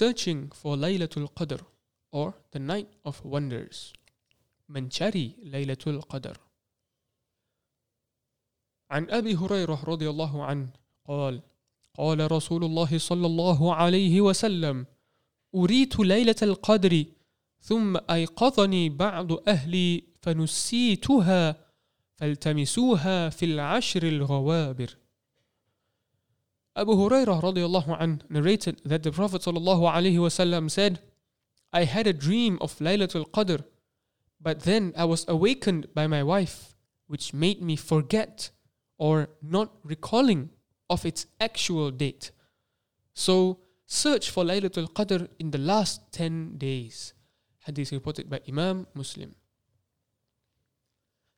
searching for Laylatul Qadr or the night of wonders. Mencari Laylatul Qadr. عن أبي هريرة رضي الله عنه قال قال رسول الله صلى الله عليه وسلم أريت ليلة القدر ثم أيقظني بعض أهلي فنسيتها فالتمسوها في العشر الغوابر Abu Hurairah radiallahu an narrated that the Prophet sallallahu alaihi wasallam said, I had a dream of Laylatul Qadr, but then I was awakened by my wife, which made me forget or not recalling of its actual date. So search for Laylatul Qadr in the last 10 days. Hadith reported by Imam Muslim.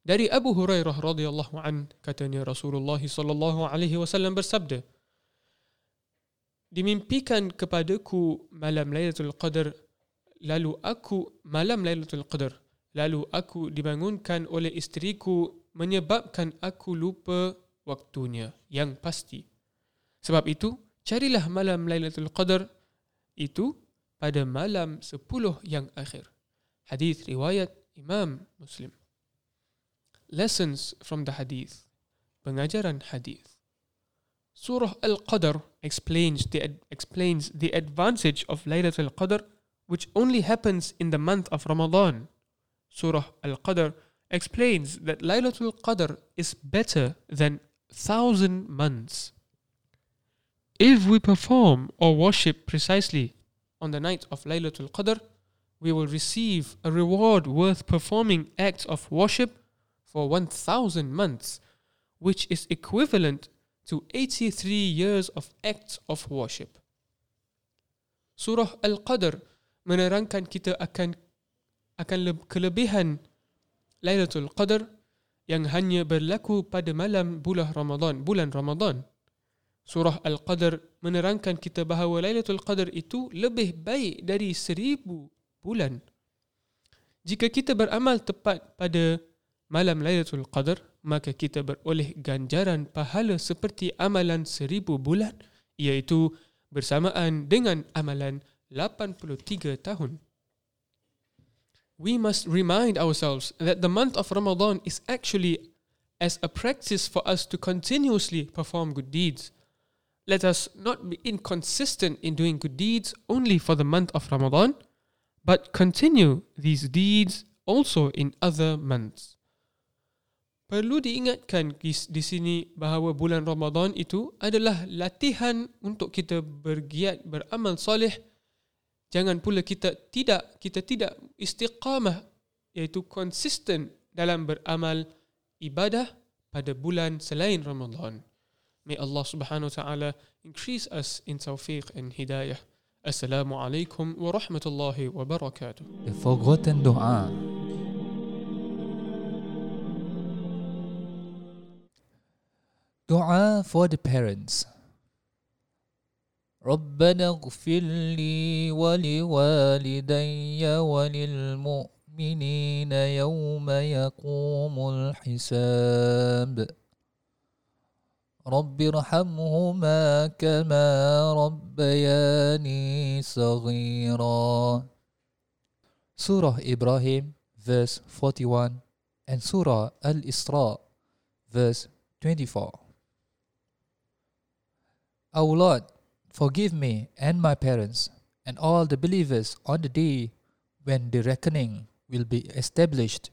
Dari Abu Hurairah radhiyallahu an katanya Rasulullah sallallahu alaihi wasallam bersabda, dimimpikan kepadaku malam Lailatul Qadar lalu aku malam Lailatul Qadar lalu aku dibangunkan oleh isteriku menyebabkan aku lupa waktunya yang pasti. Sebab itu carilah malam Lailatul Qadar itu pada malam 10 yang akhir. Hadis riwayat Imam Muslim. Lessons from the hadith. Pengajaran hadis Surah Al-Qadr explains the, explains the advantage of Laylatul Qadr which only happens in the month of Ramadan. Surah Al-Qadr explains that Laylatul Qadr is better than thousand months. If we perform or worship precisely on the night of Laylatul Qadr, we will receive a reward worth performing acts of worship for 1000 months, which is equivalent to 83 years of acts of worship. Surah Al-Qadr menerangkan kita akan akan kelebihan Lailatul Qadr yang hanya berlaku pada malam bulan Ramadan, bulan Ramadan. Surah Al-Qadr menerangkan kita bahawa Lailatul Qadr itu lebih baik dari seribu bulan. Jika kita beramal tepat pada malam Lailatul Qadr, maka kita beroleh ganjaran pahala seperti amalan seribu bulan iaitu bersamaan dengan amalan 83 tahun. We must remind ourselves that the month of Ramadan is actually as a practice for us to continuously perform good deeds. Let us not be inconsistent in doing good deeds only for the month of Ramadan, but continue these deeds also in other months. Perlu diingatkan di sini bahawa bulan Ramadan itu adalah latihan untuk kita bergiat beramal soleh. Jangan pula kita tidak kita tidak istiqamah iaitu konsisten dalam beramal ibadah pada bulan selain Ramadan. May Allah Subhanahu wa taala increase us in tawfiq and hidayah. Assalamualaikum warahmatullahi wabarakatuh. The forgotten doa. Dua for the parents. ربنا اغفر لي ولوالدي وللمؤمنين يوم يقوم الحساب. رب ارحمهما كما ربياني صغيرا. سورة إبراهيم verse 41 and سورة الإسراء verse 24 O Lord, forgive me and my parents and all the believers on the day when the reckoning will be established.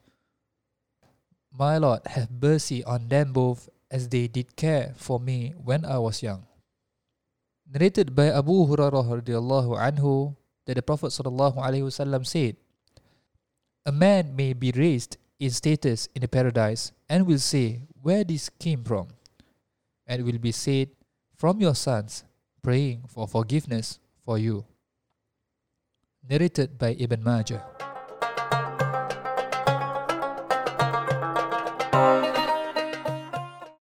My Lord, have mercy on them both as they did care for me when I was young. Narrated by Abu Hurairah radiallahu anhu that the Prophet sallallahu alaihi wasallam said, A man may be raised in status in the paradise and will say where this came from, and it will be said from your sons, praying for forgiveness for you. Narrated by Ibn Majah.